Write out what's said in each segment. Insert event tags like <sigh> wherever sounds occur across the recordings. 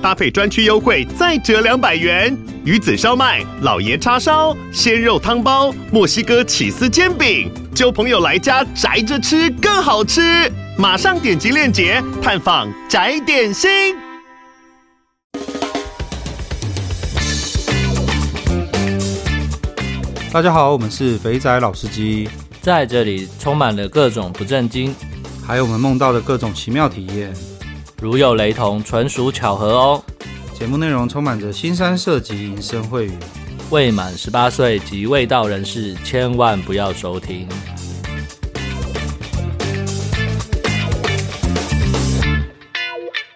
搭配专区优惠再折两百元。鱼子烧麦、老爷叉烧、鲜肉汤包、墨西哥起司煎饼，揪朋友来家宅着吃更好吃。马上点击链接探访宅点心。大家好，我们是肥仔老司机，在这里充满了各种不正经，还有我们梦到的各种奇妙体验。如有雷同，纯属巧合哦。节目内容充满着新三色及淫声秽语，未满十八岁及未到人士千万不要收听。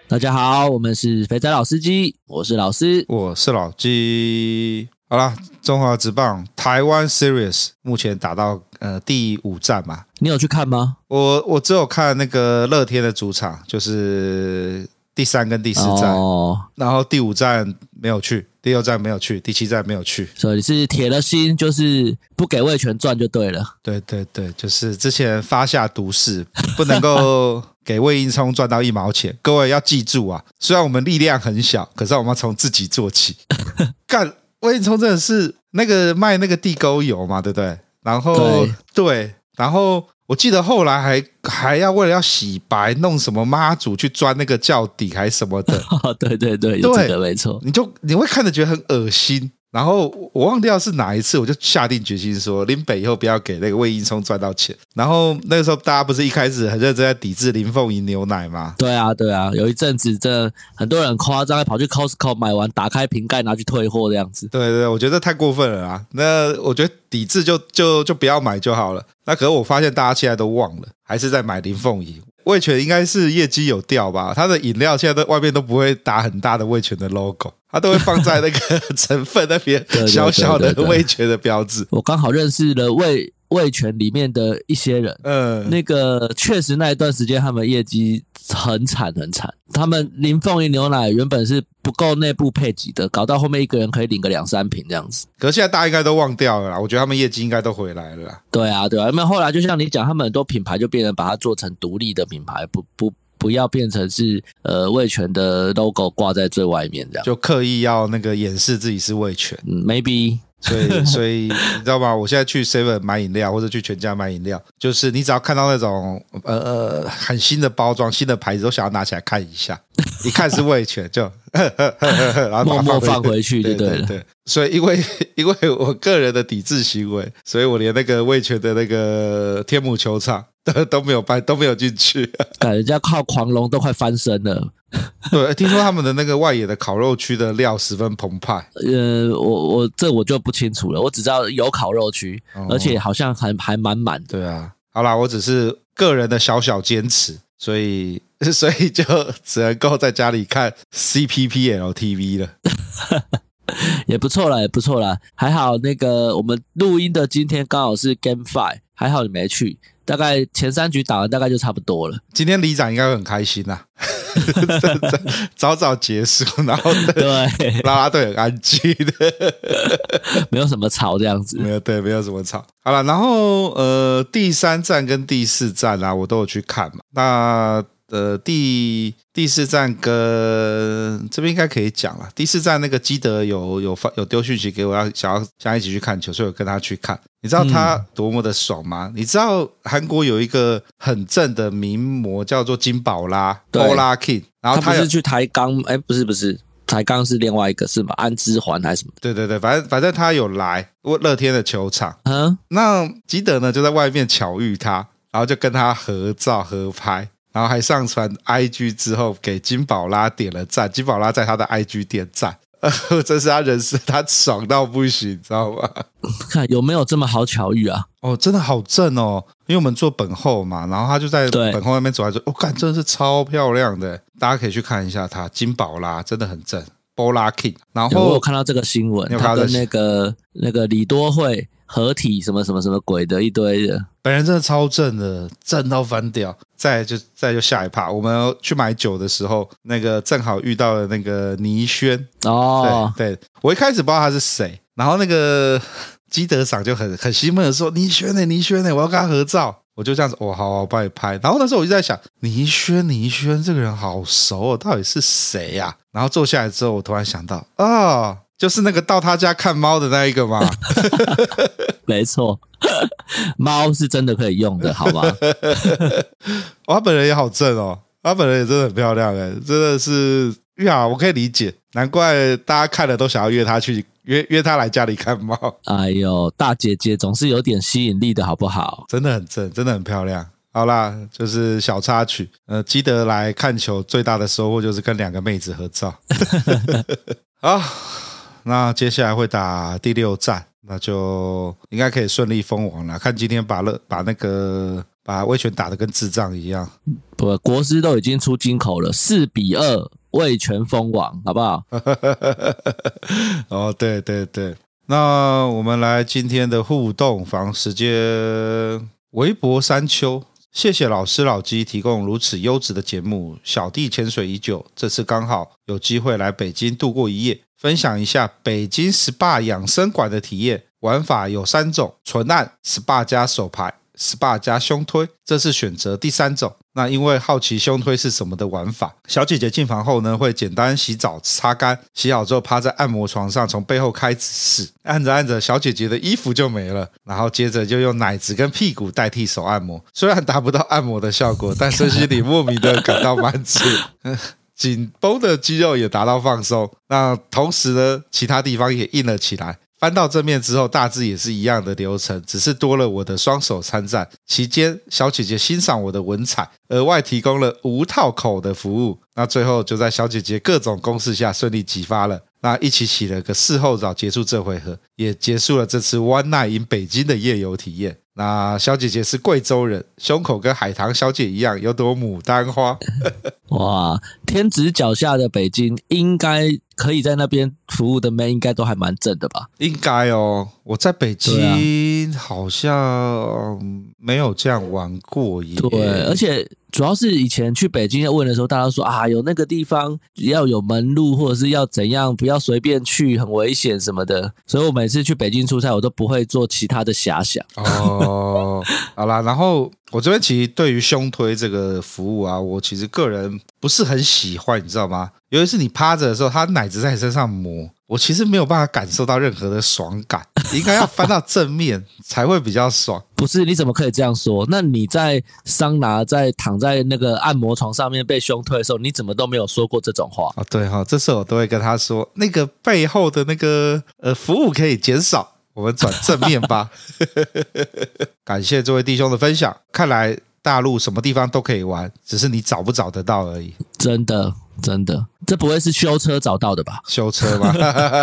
大家好，我们是肥仔老司机，我是老司，我是老鸡。好了，中华职棒台湾 Series 目前打到呃第五站嘛，你有去看吗？我我只有看那个乐天的主场，就是。第三跟第四站，哦，然后第五站没有去，第六站没有去，第七站没有去，所以是铁了心，就是不给魏全赚就对了。对对对，就是之前发下毒誓，不能够给魏应充赚到一毛钱。<laughs> 各位要记住啊，虽然我们力量很小，可是我们要从自己做起。<laughs> 干，魏应充真的是那个卖那个地沟油嘛，对不对？然后对，对，然后。我记得后来还还要为了要洗白，弄什么妈祖去钻那个窖底还是什么的。<laughs> 对，对对对，没错。你就你会看着觉得很恶心。然后我忘掉是哪一次，我就下定决心说，林北以后不要给那个魏应聪赚到钱。然后那个时候大家不是一开始很认真在抵制林凤营牛奶吗？对啊，对啊，有一阵子这很多人夸张，还跑去 Costco 买完，打开瓶盖拿去退货这样子。对对，我觉得太过分了啊！那我觉得抵制就就就不要买就好了。那可是我发现大家现在都忘了，还是在买林凤营。味全应该是业绩有掉吧？它的饮料现在在外面都不会打很大的味全的 logo，它都会放在那个 <laughs> 成分那边小小的味全的标志。我刚好认识了味味全里面的一些人，嗯，那个确实那一段时间他们业绩很惨很惨。他们林凤营牛奶原本是不够内部配给的，搞到后面一个人可以领个两三瓶这样子。可是现在大家应该都忘掉了啦，我觉得他们业绩应该都回来了啦。对啊，对啊，因为后来就像你讲，他们很多品牌就变成把它做成独立的品牌，不不不要变成是呃味全的 logo 挂在最外面这样，就刻意要那个掩饰自己是味全。嗯，maybe。所以，<laughs> 所以你知道吗？我现在去 Seven 买饮料，或者去全家买饮料，就是你只要看到那种呃呃很新的包装、新的牌子，都想要拿起来看一下。一看是味全，就呵呵呵呵然后默默放回去就对了。对，对，对，所以因为 <laughs> 因为我个人的抵制行为，所以我连那个味全的那个天母球场 <laughs> 都都没有搬，都没有进去。<laughs> 人家靠狂龙都快翻身了。对，听说他们的那个外野的烤肉区的料十分澎湃。呃，我我这我就不清楚了，我只知道有烤肉区，哦、而且好像还还蛮满。对啊，好啦，我只是个人的小小坚持，所以 <laughs> 所以就只能够在家里看 CPPL TV 了。也不错啦，也不错啦，还好那个我们录音的今天刚好是 Game Five，还好你没去。大概前三局打完，大概就差不多了。今天里长应该会很开心呐、<laughs> 啊，早早结束，然后对啦啦队很安静的，<laughs> 没有什么吵这样子，没有对，没有什么吵。好了，然后呃，第三站跟第四站啊，我都有去看嘛。那呃，第第四站跟这边应该可以讲了。第四站那个基德有有发有丢讯息给我，要想要想要一起去看球，所以我跟他去看。你知道他多么的爽吗？嗯、你知道韩国有一个很正的名模叫做金宝拉，Bola King，然后他，是去抬杠？哎，不是不是，台钢是另外一个是吧？安之环还是什么？对对对，反正反正他有来乐天的球场。嗯，那基德呢就在外面巧遇他，然后就跟他合照合拍。然后还上传 IG 之后，给金宝拉点了赞。金宝拉在他的 IG 点赞，<laughs> 这是他人生，他爽到不行，你知道吗？看有没有这么好巧遇啊？哦，真的好正哦！因为我们坐本后嘛，然后他就在本后那边走来走，我看、哦、真的是超漂亮的，大家可以去看一下他。金宝拉真的很正，Bola King。然后我有看到这个新闻，他跟那个那个李多慧。合体什么什么什么鬼的一堆的。本人真的超正的，正到翻掉。再就再就下一趴，我们去买酒的时候，那个正好遇到了那个倪轩哦，对对，我一开始不知道他是谁，然后那个 <laughs> 基德赏就很很兴奋的说：“倪轩呢？倪轩呢？我要跟他合照。”我就这样子，哦，好，我帮你拍。然后那时候我就在想，倪轩，倪轩这个人好熟哦，到底是谁呀？然后坐下来之后，我突然想到，啊，就是那个到他家看猫的那一个嘛。<laughs> 没错，<laughs> 猫是真的可以用的，好吗？<laughs> 他本人也好正哦，他本人也真的很漂亮哎，真的是呀，我可以理解，难怪大家看了都想要约他去。约约他来家里看猫，哎呦，大姐姐总是有点吸引力的，好不好？真的很正，真的很漂亮。好啦，就是小插曲。呃，基德来看球最大的收获就是跟两个妹子合照。<laughs> 好，那接下来会打第六战，那就应该可以顺利封王了。看今天把乐把那个把魏全打得跟智障一样。不，国师都已经出金口了，四比二。味全封王，好不好？<laughs> 哦，对对对，那我们来今天的互动房时间。微博山丘，谢谢老师老鸡提供如此优质的节目。小弟潜水已久，这次刚好有机会来北京度过一夜，分享一下北京 SPA 养生馆的体验。玩法有三种：纯按 SPA 加手排。SPA 加胸推，这次选择第三种。那因为好奇胸推是什么的玩法，小姐姐进房后呢，会简单洗澡擦干，洗好之后趴在按摩床上，从背后开始试，按着按着，小姐姐的衣服就没了。然后接着就用奶子跟屁股代替手按摩，虽然达不到按摩的效果，但是心里莫名的感到满足，<laughs> 紧绷的肌肉也达到放松。那同时呢，其他地方也硬了起来。翻到正面之后，大致也是一样的流程，只是多了我的双手参战。期间，小姐姐欣赏我的文采，额外提供了无套口的服务。那最后就在小姐姐各种攻势下顺利激发了。那一起洗了个事后澡，结束这回合，也结束了这次 One Night in 北京的夜游体验。那小姐姐是贵州人，胸口跟海棠小姐一样，有朵牡丹花。<laughs> 哇，天子脚下的北京，应该可以在那边服务的妹，应该都还蛮正的吧？应该哦，我在北京好像没有这样玩过耶。对，而且。主要是以前去北京要问的时候，大家说啊，有那个地方要有门路，或者是要怎样，不要随便去，很危险什么的。所以我每次去北京出差，我都不会做其他的遐想。哦，好啦，然后我这边其实对于胸推这个服务啊，我其实个人不是很喜欢，你知道吗？尤其是你趴着的时候，他奶子在你身上磨。我其实没有办法感受到任何的爽感，应该要翻到正面才会比较爽。不是，你怎么可以这样说？那你在桑拿，在躺在那个按摩床上面被胸推的时候，你怎么都没有说过这种话啊？对哈，这时候我都会跟他说，那个背后的那个呃服务可以减少，我们转正面吧。<laughs> 感谢这位弟兄的分享，看来大陆什么地方都可以玩，只是你找不找得到而已。真的。真的，这不会是修车找到的吧？修车吗？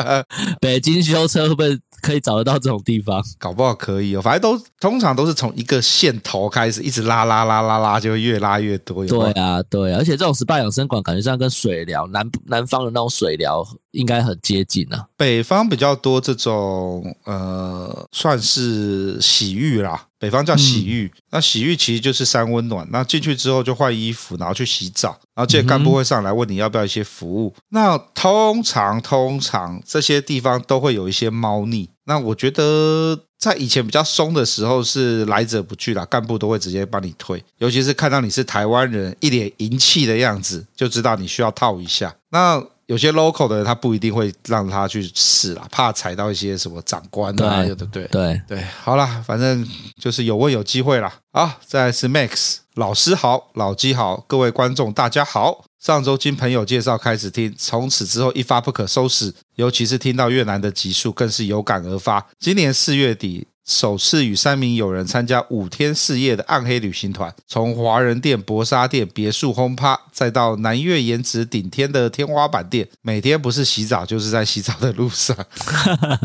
<laughs> 北京修车会不会可以找得到这种地方？搞不好可以哦。反正都通常都是从一个线头开始，一直拉拉拉拉拉，就会越拉越多。对啊，对啊，而且这种 SPA 养生馆感觉像跟水疗南南方的那种水疗应该很接近啊。北方比较多这种呃，算是洗浴啦。北方叫洗浴，嗯、那洗浴其实就是三温暖。那进去之后就换衣服，然后去洗澡，然后这些干部会上来问你要不要一些服务。嗯、那通常通常这些地方都会有一些猫腻。那我觉得在以前比较松的时候是来者不拒啦，干部都会直接帮你推。尤其是看到你是台湾人，一脸淫气的样子，就知道你需要套一下。那有些 local 的人，他不一定会让他去试啦，怕踩到一些什么长官啊，对对对对对。好啦，反正就是有问有机会啦。啊，再来是 Max 老师好，老鸡好，各位观众大家好。上周经朋友介绍开始听，从此之后一发不可收拾，尤其是听到越南的集数，更是有感而发。今年四月底。首次与三名友人参加五天四夜的暗黑旅行团，从华人店、薄纱店、别墅轰趴，再到南越颜值顶天的天花板店，每天不是洗澡就是在洗澡的路上。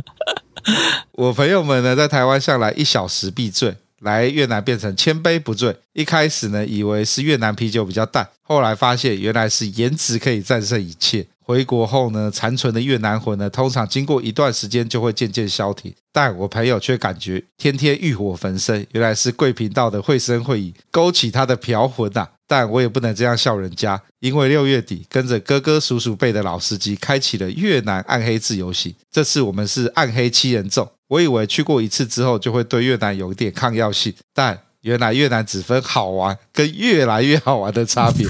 <laughs> 我朋友们呢，在台湾向来一小时必醉。来越南变成千杯不醉。一开始呢，以为是越南啤酒比较淡，后来发现原来是颜值可以战胜一切。回国后呢，残存的越南魂呢，通常经过一段时间就会渐渐消停，但我朋友却感觉天天欲火焚身，原来是贵频道的会声会影勾起他的嫖魂呐、啊。但我也不能这样笑人家，因为六月底跟着哥哥叔叔辈的老司机开启了越南暗黑自由行，这次我们是暗黑七人众。我以为去过一次之后就会对越南有一点抗药性，但原来越南只分好玩跟越来越好玩的差别。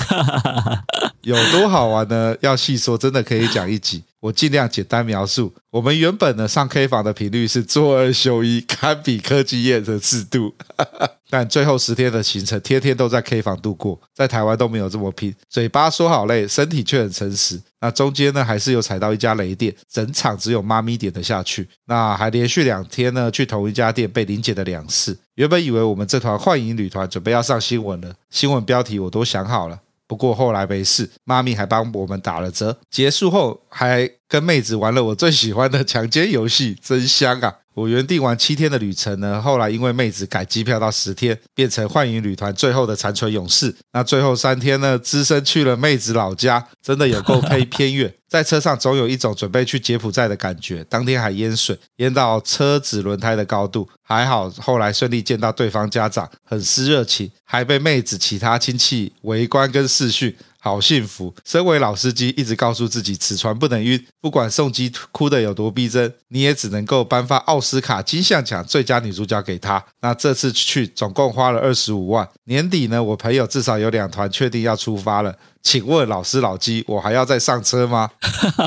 <laughs> 有多好玩呢？要细说，真的可以讲一集。我尽量简单描述。我们原本呢上 K 房的频率是做二休一，堪比科技业的制度。<laughs> 但最后十天的行程，天天都在 K 房度过，在台湾都没有这么拼。嘴巴说好累，身体却很诚实。那中间呢，还是有踩到一家雷店，整场只有妈咪点得下去。那还连续两天呢，去同一家店被临检的两次。原本以为我们这团幻影旅团准备要上新闻了，新闻标题我都想好了。不过后来没事，妈咪还帮我们打了折。结束后还跟妹子玩了我最喜欢的强奸游戏，真香啊！我原定玩七天的旅程呢，后来因为妹子改机票到十天，变成幻影旅团最后的残存勇士。那最后三天呢，只身去了妹子老家，真的有够偏偏远。在车上总有一种准备去柬埔寨的感觉。当天还淹水，淹到车子轮胎的高度，还好后来顺利见到对方家长，很是热情，还被妹子其他亲戚围观跟视讯。好幸福！身为老司机，一直告诉自己此船不能晕。不管宋基哭得有多逼真，你也只能够颁发奥斯卡金像奖最佳女主角给她。那这次去总共花了二十五万。年底呢，我朋友至少有两团确定要出发了。请问老师老基，我还要再上车吗？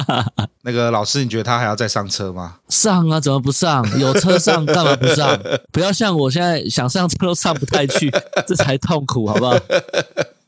<laughs> 那个老师，你觉得他还要再上车吗？上啊，怎么不上？有车上干嘛不上？<laughs> 不要像我现在想上车都上不太去，这才痛苦，好不好？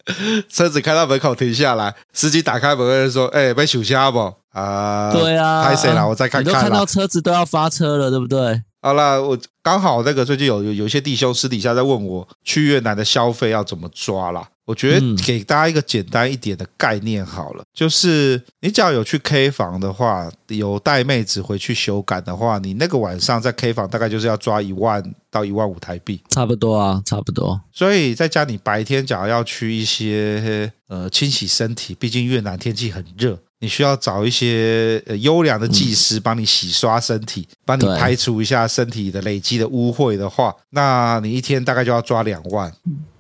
<laughs> 车子开到门口停下来，司机打开门就说：“哎、欸，被取消不？啊，对啊，拍谁了？我再看看。”你都看到车子都要发车了，对不对？好了，我刚好那个最近有有有一些弟兄私底下在问我去越南的消费要怎么抓啦。我觉得给大家一个简单一点的概念好了，就是你只要有去 K 房的话，有带妹子回去修改的话，你那个晚上在 K 房大概就是要抓一万到一万五台币，差不多啊，差不多。所以在家你白天假如要去一些呃清洗身体，毕竟越南天气很热。你需要找一些呃优良的技师帮你洗刷身体，帮你排除一下身体的累积的污秽的话，那你一天大概就要抓两万。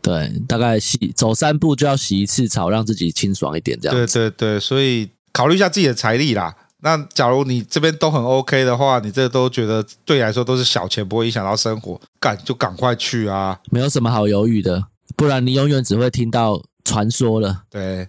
对，大概洗走三步就要洗一次澡，让自己清爽一点，这样。对对对，所以考虑一下自己的财力啦。那假如你这边都很 OK 的话，你这都觉得对你来说都是小钱，不会影响到生活，赶就赶快去啊！没有什么好犹豫的，不然你永远只会听到传说了。对。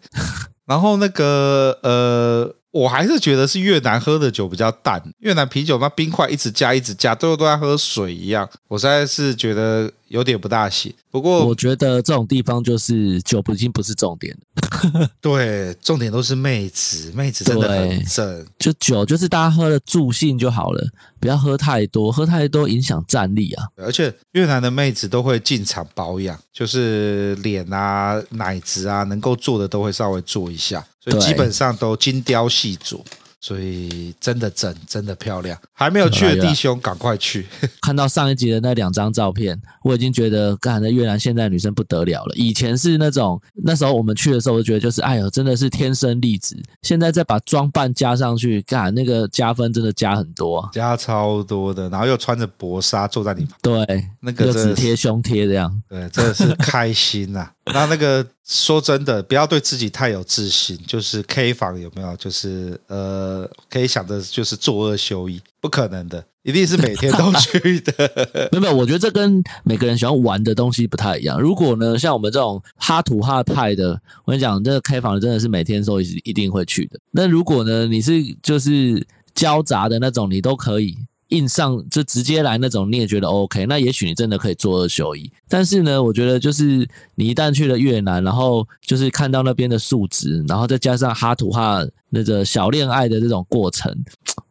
然后那个呃，我还是觉得是越南喝的酒比较淡，越南啤酒那冰块一直加一直加，最后都在喝水一样，我实在是觉得有点不大行。不过我觉得这种地方就是酒已经不是重点了 <laughs> 对，重点都是妹子，妹子真的很正。就酒就是大家喝的助兴就好了，不要喝太多，喝太多影响战力啊。而且越南的妹子都会进场保养，就是脸啊、奶子啊，能够做的都会稍微做一下，所以基本上都精雕细琢。所以真的整，真的漂亮。还没有去的弟兄，赶快去！<laughs> 看到上一集的那两张照片，我已经觉得，干的越南现在女生不得了了。以前是那种，那时候我们去的时候，我就觉得就是，哎呦，真的是天生丽质。现在再把装扮加上去，干那个加分真的加很多，加超多的。然后又穿着薄纱坐在你旁，对，那个只贴胸贴这样，对，真的是开心呐、啊。那那个说真的，不要对自己太有自信。就是 K 房有没有？就是呃，可以想的就是作恶休一，不可能的，一定是每天都 <laughs> 去的。没有没有，我觉得这跟每个人喜欢玩的东西不太一样。如果呢，像我们这种哈土哈派的，我跟你讲，这个 K 房真的是每天都一定会去的。那如果呢，你是就是交杂的那种，你都可以。硬上就直接来那种，你也觉得 OK，那也许你真的可以做二休一。但是呢，我觉得就是你一旦去了越南，然后就是看到那边的数值，然后再加上哈土哈那个小恋爱的这种过程，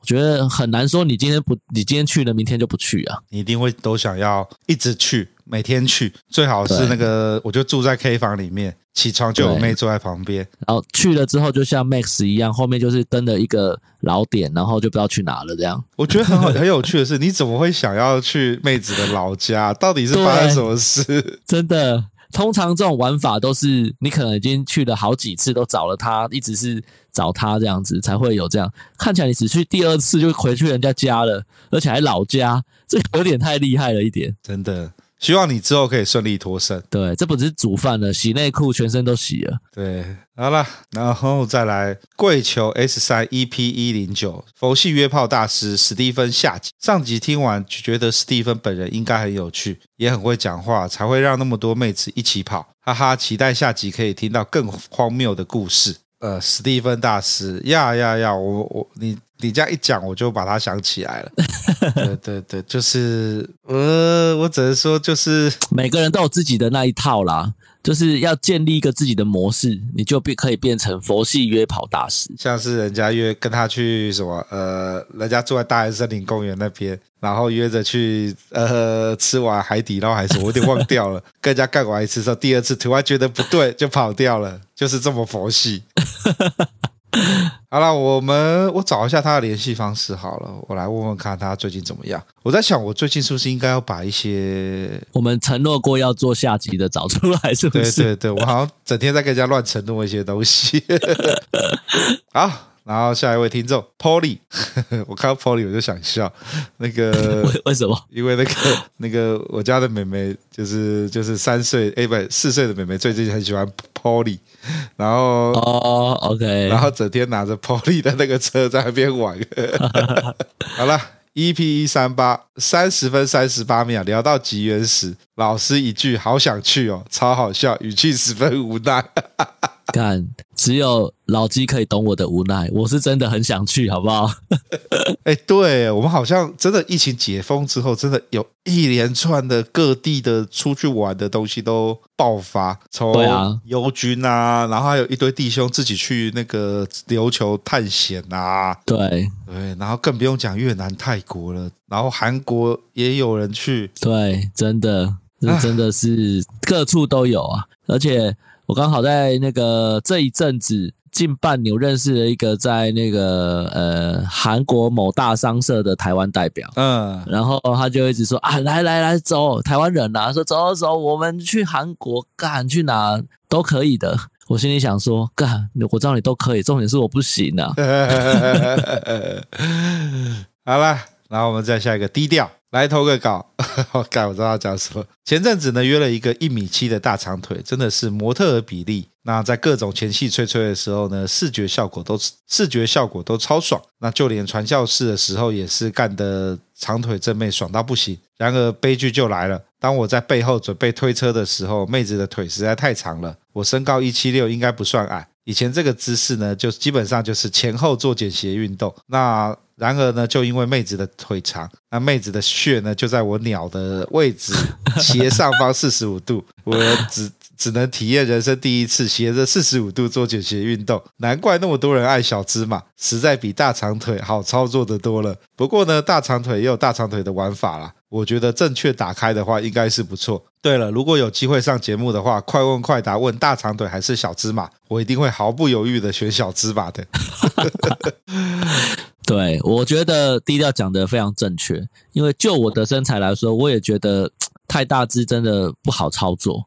我觉得很难说你今天不，你今天去了，明天就不去啊。你一定会都想要一直去，每天去，最好是那个我就住在 K 房里面。起床就有妹坐在旁边，然后去了之后就像 Max 一样，后面就是跟了一个老点，然后就不知道去哪了这样。我觉得很好 <laughs> 很有趣的是，你怎么会想要去妹子的老家？到底是发生什么事？<laughs> 真的，通常这种玩法都是你可能已经去了好几次，都找了他，一直是找他这样子才会有这样。看起来你只去第二次就回去人家家了，而且还老家，这有点太厉害了一点，真的。希望你之后可以顺利脱身。对，这不只是煮饭了，洗内裤，全身都洗了。对，好了，然后再来跪求 S 三 EP 一零九佛系约炮大师史蒂芬下集。上集听完，觉得史蒂芬本人应该很有趣，也很会讲话，才会让那么多妹子一起跑。哈哈，期待下集可以听到更荒谬的故事。呃，史蒂芬大师呀呀呀！我我你你这样一讲，我就把他想起来了。对对对，就是呃，我只能说，就是每个人都有自己的那一套啦。就是要建立一个自己的模式，你就变可以变成佛系约跑大师。像是人家约跟他去什么，呃，人家住在大安森林公园那边，然后约着去，呃，吃完海底捞还是我有点忘掉了，<laughs> 跟人家干完一次之后，第二次突然觉得不对，就跑掉了，就是这么佛系。<laughs> 好了，我们我找一下他的联系方式好了，我来问问看他最近怎么样。我在想，我最近是不是应该要把一些我们承诺过要做下集的找出来？是不是？对对对，我好像整天在跟人家乱承诺一些东西。<laughs> 好，然后下一位听众 Polly，<laughs> 我看到 Polly 我就想笑。那个 <laughs> 为为什么？因为那个 <laughs> 那个我家的妹妹就是就是三岁哎不四岁的妹妹，最近很喜欢 Polly。然后哦，OK，然后整天拿着 Polly 的那个车在那边玩。好了，EP 一三八三十分三十八秒，聊到极原始，老师一句“好想去哦”，超好笑，语气十分无奈。干，只有老鸡可以懂我的无奈，我是真的很想去，好不好？<laughs> 哎，对，我们好像真的疫情解封之后，真的有一连串的各地的出去玩的东西都爆发，从游军啊，然后还有一堆弟兄自己去那个琉球探险啊，对对，然后更不用讲越南、泰国了，然后韩国也有人去，对，真的，这真的是各处都有啊，而且。我刚好在那个这一阵子近半年认识了一个在那个呃韩国某大商社的台湾代表，嗯，然后他就一直说啊，来来来，走，台湾人呐，说走走走，我们去韩国干去哪都可以的。我心里想说，干，我知道你都可以，重点是我不行啊。<laughs> 好了，然后我们再下一个低调。来投个稿，<laughs> 我干，我知道讲什么。前阵子呢，约了一个一米七的大长腿，真的是模特的比例。那在各种前戏吹吹的时候呢，视觉效果都视觉效果都超爽。那就连传教士的时候也是干的长腿正妹爽到不行。然而悲剧就来了，当我在背后准备推车的时候，妹子的腿实在太长了。我身高一七六，应该不算矮。以前这个姿势呢，就基本上就是前后做简鞋运动。那然而呢，就因为妹子的腿长，那妹子的穴呢就在我鸟的位置斜上方四十五度，我只只能体验人生第一次斜着四十五度做卷鞋运动，难怪那么多人爱小芝麻，实在比大长腿好操作的多了。不过呢，大长腿也有大长腿的玩法啦，我觉得正确打开的话应该是不错。对了，如果有机会上节目的话，快问快答问大长腿还是小芝麻，我一定会毫不犹豫的选小芝麻的。<laughs> 对，我觉得低调讲得非常正确，因为就我的身材来说，我也觉得太大只真的不好操作，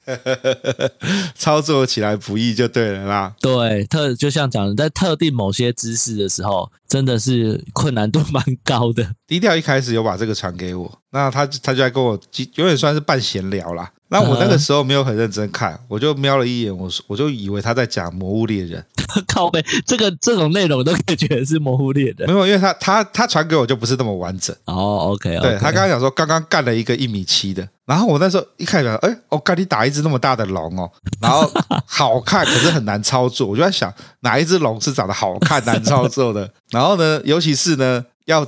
<laughs> 操作起来不易就对了啦。对，特就像讲的，在特定某些姿势的时候，真的是困难度蛮高的。低调一开始有把这个传给我，那他他就在跟我有点算是半闲聊啦。那我那个时候没有很认真看，我就瞄了一眼，我我就以为他在讲《魔物猎人》。<laughs> 靠背，这个这种内容都可以觉得是《魔物猎人》。没有，因为他他他传给我就不是那么完整。哦，OK，对，他刚刚讲说刚刚干了一个一米七的，然后我那时候一开始，哎，我干你打一只那么大的龙哦，然后好看，可是很难操作。我就在想，哪一只龙是长得好看难操作的？<laughs> 然后呢，尤其是呢，要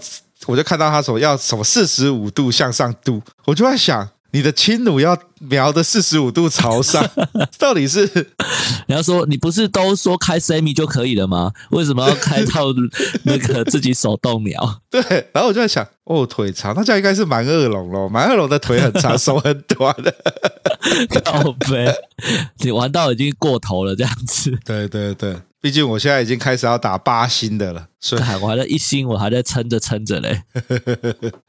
我就看到他说要什么四十五度向上度，我就在想。你的轻弩要瞄的四十五度朝上，<laughs> 到底是？你要说你不是都说开 semi 就可以了吗？为什么要开到那个自己手动瞄？<laughs> 对，然后我就在想，哦，腿长，那这样应该是蛮恶龙咯。蛮恶龙的腿很长，手很短的。<laughs> 靠背，你玩到已经过头了，这样子。对对对，毕竟我现在已经开始要打八星的了，所以我还在一星，我还在撑着撑着嘞。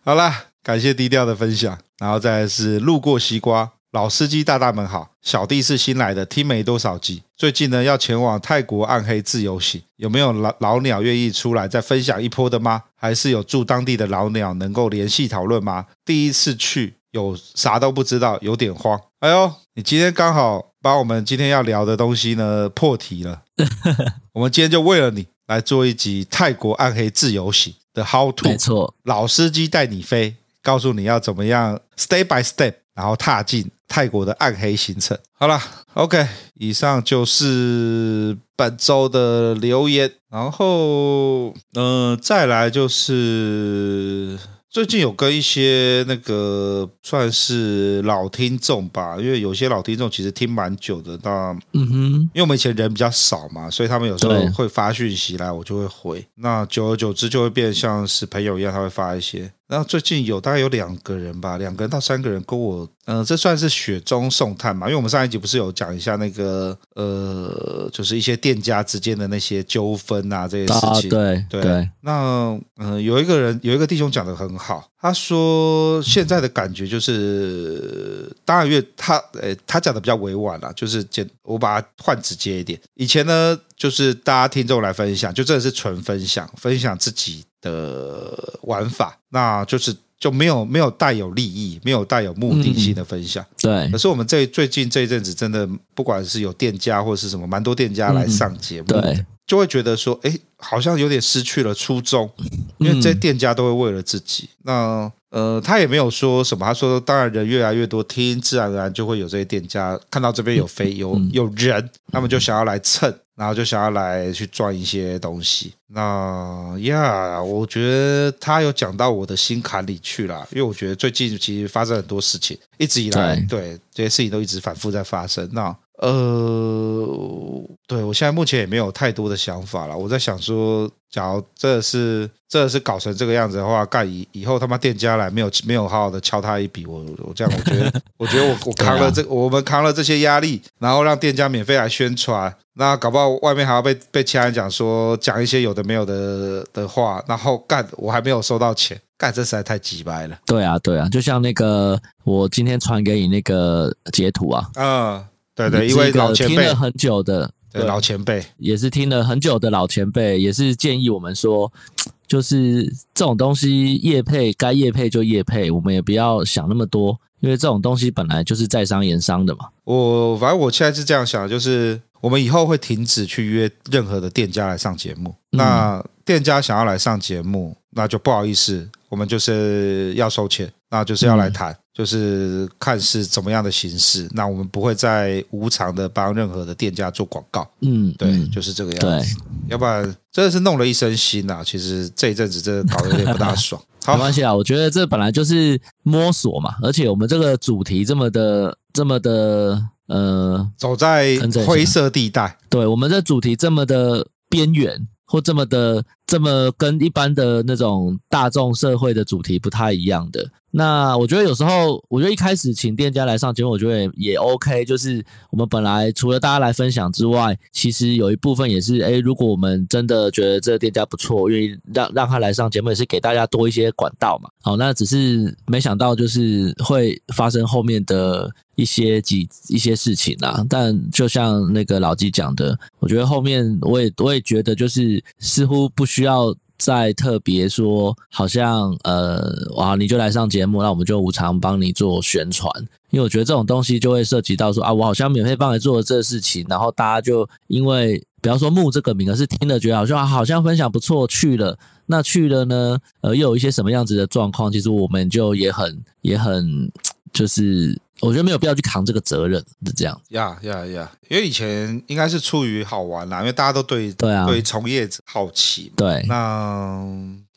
好啦。感谢低调的分享，然后再来是路过西瓜老司机大大们好，小弟是新来的，听没多少集。最近呢要前往泰国暗黑自由行，有没有老老鸟愿意出来再分享一波的吗？还是有住当地的老鸟能够联系讨论吗？第一次去有啥都不知道，有点慌。哎呦，你今天刚好把我们今天要聊的东西呢破题了。<laughs> 我们今天就为了你来做一集泰国暗黑自由行的 How to，没错，老司机带你飞。告诉你要怎么样，step by step，然后踏进泰国的暗黑行程。好了，OK，以上就是本周的留言，然后，嗯、呃，再来就是。最近有跟一些那个算是老听众吧，因为有些老听众其实听蛮久的。那嗯哼，因为我们以前人比较少嘛，所以他们有时候会发讯息来，我就会回。那久而久之就会变像是朋友一样，他会发一些。然后最近有大概有两个人吧，两个人到三个人跟我，嗯、呃，这算是雪中送炭嘛？因为我们上一集不是有讲一下那个，呃，就是一些店家之间的那些纠纷啊，这些事情。啊、对对。对那嗯、呃，有一个人有一个弟兄讲得很好，他说现在的感觉就是，当然因为他，呃，他讲的比较委婉啦，就是简，我把它换直接一点。以前呢，就是大家听众来分享，就真的是纯分享，分享自己。的玩法，那就是就没有没有带有利益，没有带有目的性的分享。嗯、对，可是我们这最近这一阵子，真的不管是有店家或者是什么，蛮多店家来上节目，嗯、对，就会觉得说，哎，好像有点失去了初衷，因为这些店家都会为了自己。嗯、那呃，他也没有说什么，他说，当然人越来越多，听自然而然就会有这些店家看到这边有飞有有人，他们就想要来蹭。然后就想要来去赚一些东西，那呀，我觉得他有讲到我的心坎里去了，因为我觉得最近其实发生很多事情，一直以来，对，对这些事情都一直反复在发生。那呃，对我现在目前也没有太多的想法了。我在想说，假如这是这是搞成这个样子的话，干以以后他妈店家来没有没有好好的敲他一笔，我我这样 <laughs> 我觉得我觉得我我扛了这、啊、我们扛了这些压力，然后让店家免费来宣传，那搞不好外面还要被被其他人讲说讲一些有的没有的的话，然后干我还没有收到钱，干这实在太鸡掰了。对啊对啊，就像那个我今天传给你那个截图啊，嗯。对对，因为老前辈听了很久的对老前辈也是听了很久的老前辈，也是建议我们说，就是这种东西业配该业配就业配，我们也不要想那么多，因为这种东西本来就是在商言商的嘛。我反正我现在是这样想，就是我们以后会停止去约任何的店家来上节目。嗯、那店家想要来上节目，那就不好意思，我们就是要收钱，那就是要来谈。嗯就是看是怎么样的形式，那我们不会再无偿的帮任何的店家做广告。嗯，对，嗯、就是这个样子。对，要不然真的是弄了一身心呐。其实这一阵子真的搞得有点不大 <laughs> 爽。好没关系啊，我觉得这本来就是摸索嘛，而且我们这个主题这么的这么的呃，走在灰色地带。对，我们这主题这么的边缘，或这么的这么跟一般的那种大众社会的主题不太一样的。那我觉得有时候，我觉得一开始请店家来上节目，我觉得也 OK。就是我们本来除了大家来分享之外，其实有一部分也是，诶，如果我们真的觉得这个店家不错，愿意让让他来上节目，也是给大家多一些管道嘛。好，那只是没想到就是会发生后面的一些几一些事情啊。但就像那个老纪讲的，我觉得后面我也我也觉得就是似乎不需需要。再特别说，好像呃，哇，你就来上节目，那我们就无偿帮你做宣传，因为我觉得这种东西就会涉及到说啊，我好像免费帮你做了这事情，然后大家就因为比方说慕这个名，而是听了觉得好像好像分享不错，去了，那去了呢，呃，又有一些什么样子的状况，其实我们就也很也很就是。我觉得没有必要去扛这个责任，是这样。呀呀呀！因为以前应该是出于好玩啦，因为大家都对对啊，对从业者好奇。对，那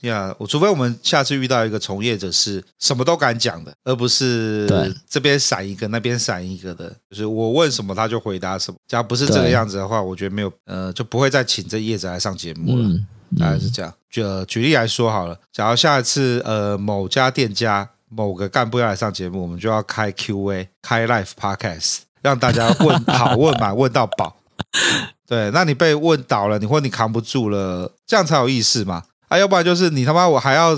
呀，我除非我们下次遇到一个从业者是什么都敢讲的，而不是这边闪一个那边闪一个的，就是我问什么他就回答什么。假如不是这个样子的话，我觉得没有呃，就不会再请这业者来上节目了。嗯，大概是这样。就举例来说好了，假如下一次呃某家店家。某个干部要来上节目，我们就要开 Q&A，开 Live Podcast，让大家问好问满，问到饱。对，那你被问倒了，你或你扛不住了，这样才有意思嘛。啊，要不然就是你他妈我还要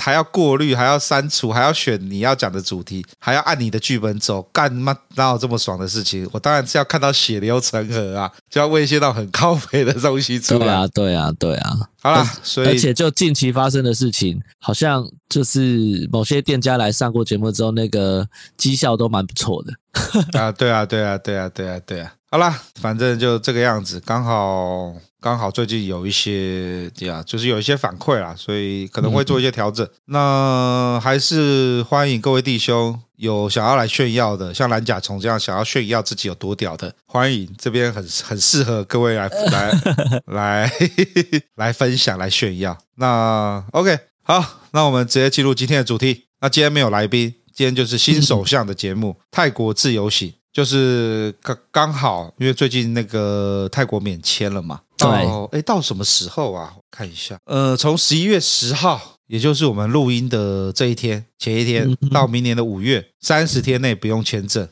还要过滤，还要删除，还要选你要讲的主题，还要按你的剧本走，干嘛哪有这么爽的事情？我当然是要看到血流成河啊，就要喂一些到很高配的东西出来。对啊，对啊，对啊。好啦，所以而且就近期发生的事情，好像就是某些店家来上过节目之后，那个绩效都蛮不错的。<laughs> 啊，对啊，对啊，对啊，对啊，对啊。好啦，反正就这个样子，刚好刚好最近有一些这样，就是有一些反馈啦，所以可能会做一些调整。嗯、那还是欢迎各位弟兄有想要来炫耀的，像蓝甲虫这样想要炫耀自己有多屌的，欢迎这边很很适合各位来来 <laughs> 来 <laughs> 来分享来炫耀。那 OK，好，那我们直接进入今天的主题。那今天没有来宾，今天就是新首相的节目《<laughs> 泰国自由行》。就是刚刚好，因为最近那个泰国免签了嘛。到哎，到什么时候啊？我看一下，呃，从十一月十号，也就是我们录音的这一天前一天，到明年的五月三十天内不用签证。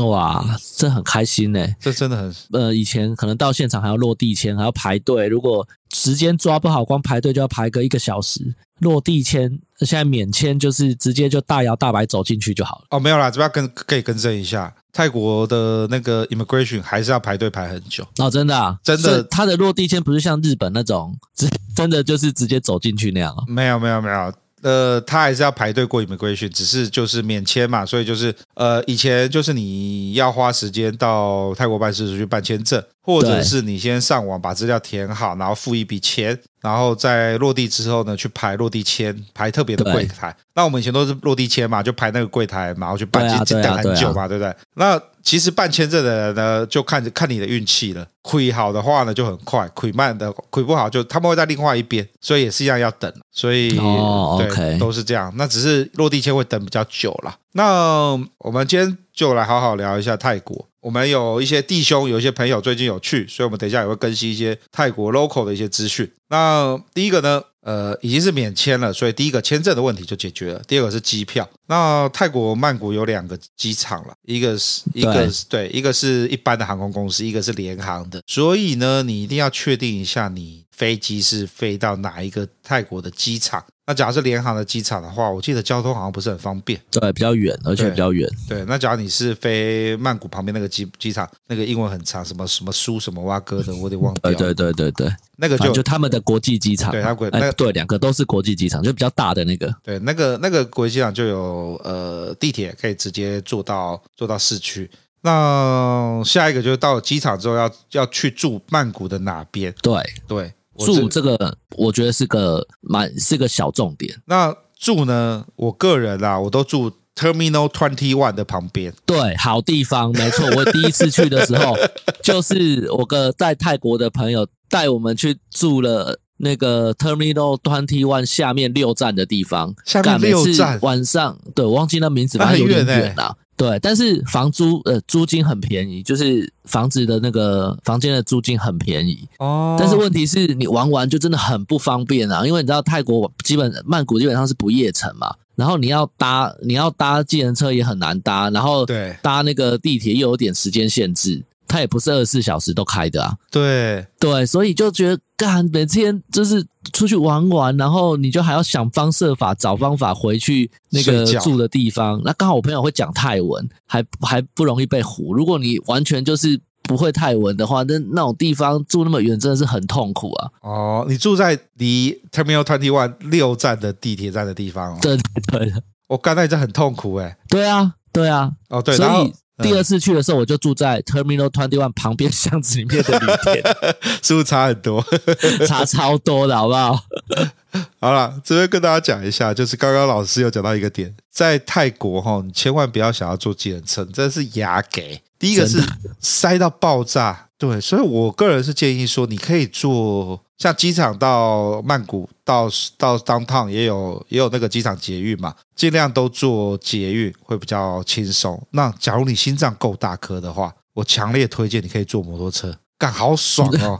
哇，这很开心呢。这真的很……呃，以前可能到现场还要落地签，还要排队。如果时间抓不好，光排队就要排个一个小时。落地签，现在免签就是直接就大摇大摆走进去就好了。哦，没有啦，这边跟可以更正一下。泰国的那个 immigration 还是要排队排很久哦，真的啊，真的，他的落地签不是像日本那种，<laughs> 真的就是直接走进去那样啊？没有，没有，没有。呃，他还是要排队过 immigration，只是就是免签嘛，所以就是呃，以前就是你要花时间到泰国办事处去办签证，或者是你先上网把资料填好，然后付一笔钱，然后在落地之后呢，去排落地签，排特别的柜台。那我们以前都是落地签嘛，就排那个柜台，然后去办，其实等很久嘛，对不对？那其实办签证的人呢，就看看你的运气了。亏好的话呢，就很快；亏慢的，亏不好就他们会在另外一边，所以也是一样要等。所以哦，对.都是这样。那只是落地签会等比较久了。那我们今天就来好好聊一下泰国。我们有一些弟兄，有一些朋友最近有去，所以我们等一下也会更新一些泰国 local 的一些资讯。那第一个呢，呃，已经是免签了，所以第一个签证的问题就解决了。第二个是机票。那泰国曼谷有两个机场了，一个是一个是对，一个是一般的航空公司，一个是联航的。所以呢，你一定要确定一下，你飞机是飞到哪一个泰国的机场。那假如是联航的机场的话，我记得交通好像不是很方便，对，比较远，而且比较远。对，那假如你是飞曼谷旁边那个机机场，那个英文很长，什么什么苏什么哇哥的，我得忘掉。对对对对对，那个就就他们的国际机场，对，他国那个对两个都是国际机场，就比较大的那个。对，那个那个国际机场就有呃地铁可以直接坐到坐到市区。那下一个就是到了机场之后要要去住曼谷的哪边？对对。住这个，我觉得是个蛮是个小重点。那住呢？我个人啊，我都住 Terminal Twenty One 的旁边。对，好地方，没错。我第一次去的时候，<laughs> 就是我个在泰国的朋友带我们去住了那个 Terminal Twenty One 下面六站的地方。下面六站，晚上，对，我忘记那名字，反正有点远了。对，但是房租呃租金很便宜，就是房子的那个房间的租金很便宜哦。但是问题是你玩完就真的很不方便啊，因为你知道泰国基本曼谷基本上是不夜城嘛，然后你要搭你要搭计程车也很难搭，然后对搭那个地铁又有点时间限制。它也不是二十四小时都开的啊，对对，所以就觉得干每天就是出去玩玩，然后你就还要想方设法找方法回去那个住的地方。那刚好我朋友会讲泰文，还还不容易被唬。如果你完全就是不会泰文的话，那那种地方住那么远真的是很痛苦啊。哦，你住在离 Terminal Twenty One 六站的地铁站的地方 <laughs> 哦？对对，我刚才在很痛苦哎。对啊，对啊。哦，对，所以。第二次去的时候，我就住在 Terminal Twenty One 旁边巷子里面的旅店，<laughs> 是不是差很多？<laughs> 差超多的，好不好？<laughs> 好了，这边跟大家讲一下，就是刚刚老师有讲到一个点，在泰国哈，你千万不要想要坐计程车，真的是牙给。第一个是塞到爆炸，对，所以我个人是建议说，你可以坐。像机场到曼谷到到 downtown 也有也有那个机场捷运嘛，尽量都坐捷运会比较轻松。那假如你心脏够大颗的话，我强烈推荐你可以坐摩托车，干好爽哦，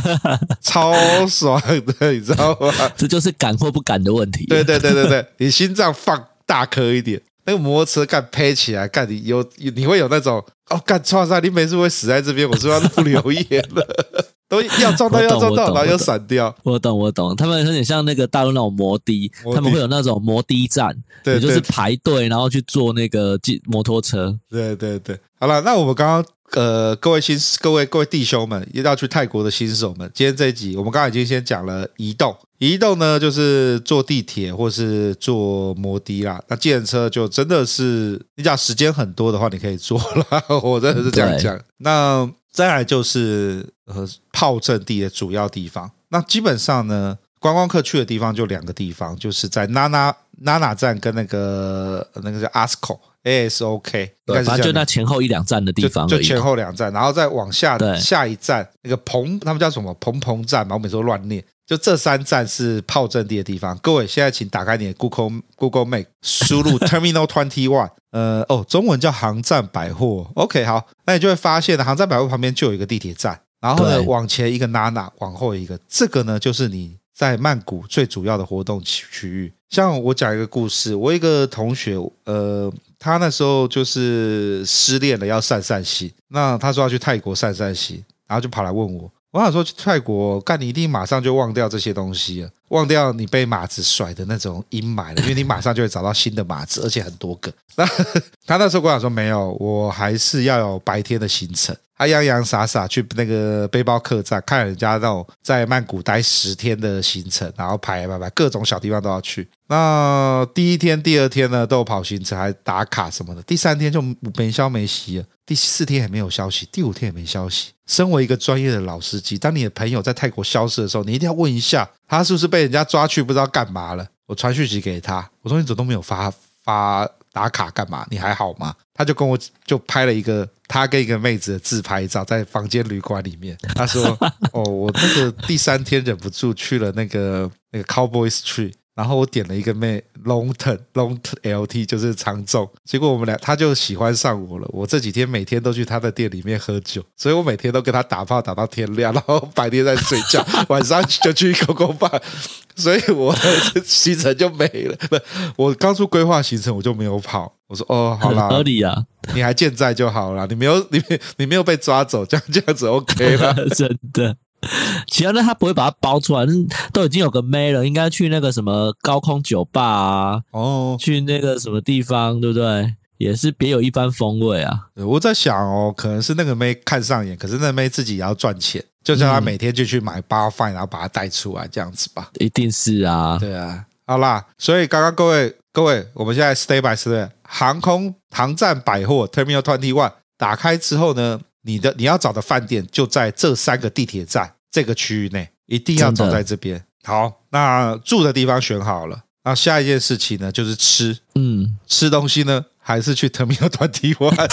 <laughs> 超爽的，你知道吗？<laughs> 这就是敢或不敢的问题。对对对对对，你心脏放大颗一点，那个摩托车干拍起来，干你有你会有那种哦干，创啥？你每次会死在这边，我是不是要录留言了？都要撞到要撞到，然后又闪掉。我懂我懂，他们有点像那个大陆那种摩的，他们会有那种摩的站，对，就是排队然后去坐那个摩托车。对对对，好了，那我们刚刚。呃，各位新各位各位弟兄们，要去泰国的新手们，今天这一集我们刚刚已经先讲了移动，移动呢就是坐地铁或是坐摩的啦。那计程车就真的是你讲时间很多的话，你可以坐啦，<laughs> 我真的是这样讲。那再来就是呃炮阵地的主要地方，那基本上呢，观光客去的地方就两个地方，就是在娜娜娜娜站跟那个那个叫 ASKO。ASOK，反正就那前后一两站的地方，就前后两站，然后再往下的下一站那个蓬，他们叫什么蓬蓬站嘛，我每次都乱念。就这三站是炮阵地的地方。各位现在请打开你的 Google Google Map，输入 Terminal Twenty One，<laughs> 呃，哦，中文叫航站百货。OK，好，那你就会发现呢航站百货旁边就有一个地铁站，然后呢往前一个 Nana，往后一个，这个呢就是你在曼谷最主要的活动区区域。像我讲一个故事，我一个同学，呃。他那时候就是失恋了，要散散心。那他说要去泰国散散心，然后就跑来问我。我想说去泰国，干你一定马上就忘掉这些东西，忘掉你被马子甩的那种阴霾了，因为你马上就会找到新的马子，而且很多个。那 <laughs> 他那时候跟我说没有，我还是要有白天的行程。他洋洋洒洒去那个背包客栈看人家那种在曼谷待十天的行程，然后排排排各种小地方都要去。那第一天、第二天呢都有跑行程，还打卡什么的。第三天就没消没息了，第四天也没有消息，第五天也没消息。身为一个专业的老司机，当你的朋友在泰国消失的时候，你一定要问一下他是不是被人家抓去不知道干嘛了。我传讯息给他，我说你怎么都没有发发打卡干嘛？你还好吗？他就跟我就拍了一个他跟一个妹子的自拍照，在房间旅馆里面。他说：“ <laughs> 哦，我那个第三天忍不住去了那个那个 Cowboy Street，然后我点了一个妹 Long Term Long LT，就是长粽。结果我们俩他就喜欢上我了。我这几天每天都去他的店里面喝酒，所以我每天都跟他打炮打到天亮，然后白天在睡觉，<laughs> 晚上就去公公办。所以我的行程就没了。不，我刚出规划行程我就没有跑。”我说哦，好啦，合理啊，你还健在就好啦，你没有，你你没有被抓走，这样这样子 OK 了，<laughs> 真的。其他的他不会把它包出来，都已经有个妹了，应该去那个什么高空酒吧啊，哦，去那个什么地方，对不对？也是别有一番风味啊。我在想哦，可能是那个妹看上眼，可是那妹自己也要赚钱，就叫他每天就去买包饭，然后把它带出来，这样子吧。一定是啊，对啊，好啦，所以刚刚各位各位，我们现在 stay by stay。航空航站百货 Terminal Twenty One 打开之后呢，你的你要找的饭店就在这三个地铁站这个区域内，一定要找在这边。好，那住的地方选好了，那下一件事情呢就是吃，嗯，吃东西呢还是去 Terminal <laughs> Twenty One，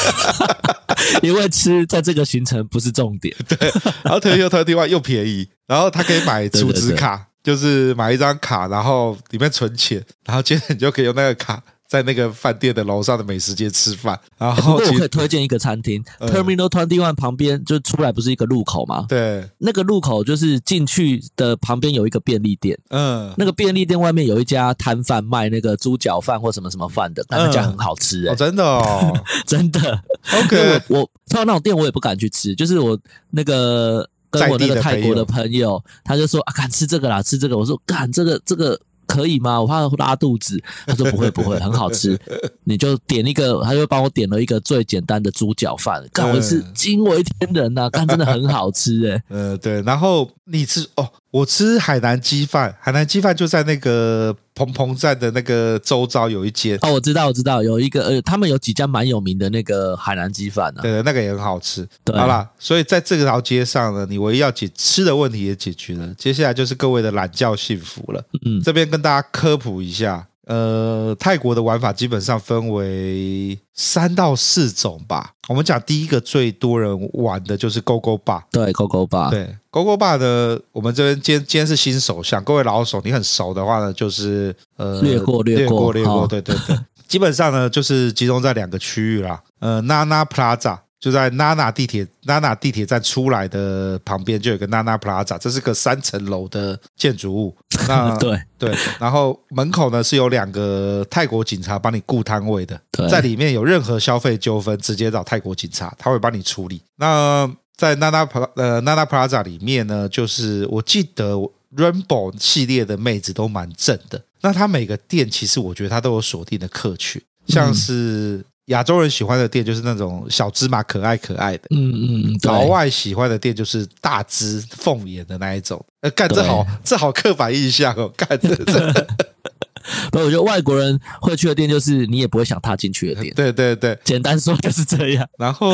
<laughs> 因为吃在这个行程不是重点，对，然后 Terminal Twenty One 又便宜，然后他可以买储值卡，<laughs> 对对对，就是买一张卡，然后里面存钱，然后接着你就可以用那个卡。在那个饭店的楼上的美食街吃饭，然后我可以推荐一个餐厅，Terminal Twenty One 旁边就出来不是一个路口吗？对，那个路口就是进去的旁边有一个便利店，嗯，那个便利店外面有一家摊贩卖那个猪脚饭或什么什么饭的，那家很好吃哎，真的哦，<laughs> 真的。OK，我碰到那种店我也不敢去吃，就是我那个跟我那个泰国的朋友，他就说啊，敢吃这个啦，吃这个，我说敢这个这个。可以吗？我怕拉肚子。他说不会 <laughs> 不会，很好吃。你就点一个，他就帮我点了一个最简单的猪脚饭。干，我是惊为天人呐、啊！干，真的很好吃哎、欸。<laughs> 呃，对。然后你吃哦。我吃海南鸡饭，海南鸡饭就在那个蓬蓬站的那个周遭有一间哦，我知道，我知道有一个呃，他们有几家蛮有名的那个海南鸡饭呢、啊，对，那个也很好吃。对，好啦，所以在这条街上呢，你唯一要解吃的问题也解决了，接下来就是各位的懒觉幸福了。嗯，这边跟大家科普一下。呃，泰国的玩法基本上分为三到四种吧。我们讲第一个最多人玩的就是 Go Go Bar，对，Go Go Bar，对，Go Go Bar 呢，我们这边今天今天是新手，像各位老手，你很熟的话呢，就是呃，略过略过略过，对对对，基本上呢就是集中在两个区域啦，呃，Nana Plaza。就在 Nana 地铁 Nana 地铁站出来的旁边，就有个 Nana Plaza，这是个三层楼的建筑物。那 <laughs> 对对，然后门口呢是有两个泰国警察帮你顾摊位的，在里面有任何消费纠纷，直接找泰国警察，他会帮你处理。那在 Nana 呃 Nana Plaza 里面呢，就是我记得 Rainbow 系列的妹子都蛮正的。那它每个店其实我觉得它都有锁定的客群，像是亚洲人喜欢的店就是那种小芝麻可爱可爱的，嗯嗯，老外喜欢的店就是大只凤眼的那一种。呃，干这好这好刻板印象哦，<laughs> 干这真的。<laughs> 不，我觉得外国人会去的店就是你也不会想踏进去的店。<laughs> 对对对，简单说就是这样。然后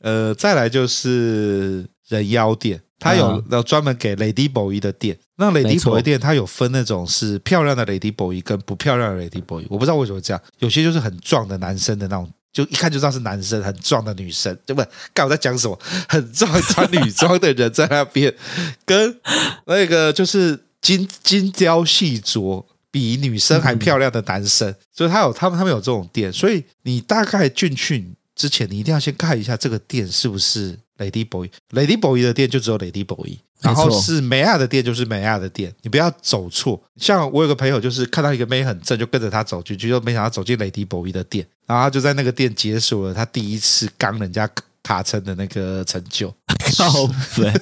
呃，再来就是人妖店，它有有专门给 Lady Boy 的店。那 Lady Boy 店它有分那种是漂亮的 Lady Boy 跟不漂亮的 Lady Boy。我不知道为什么这样，有些就是很壮的男生的那种，就一看就知道是男生；很壮的女生，对不对？刚我在讲什么？很壮穿女装的人在那边，<laughs> 跟那个就是精精雕细琢。比女生还漂亮的男生，嗯、所以他有他们他们有这种店，所以你大概进去之前，你一定要先看一下这个店是不是 Lady Boy。Lady Boy 的店就只有 Lady Boy，然后是美亚的店就是美亚的店，你不要走错。像我有个朋友，就是看到一个妹很正，就跟着他走进去，就没想到走进 Lady Boy 的店，然后他就在那个店解锁了他第一次刚人家。卡城的那个成就，<laughs> 靠北，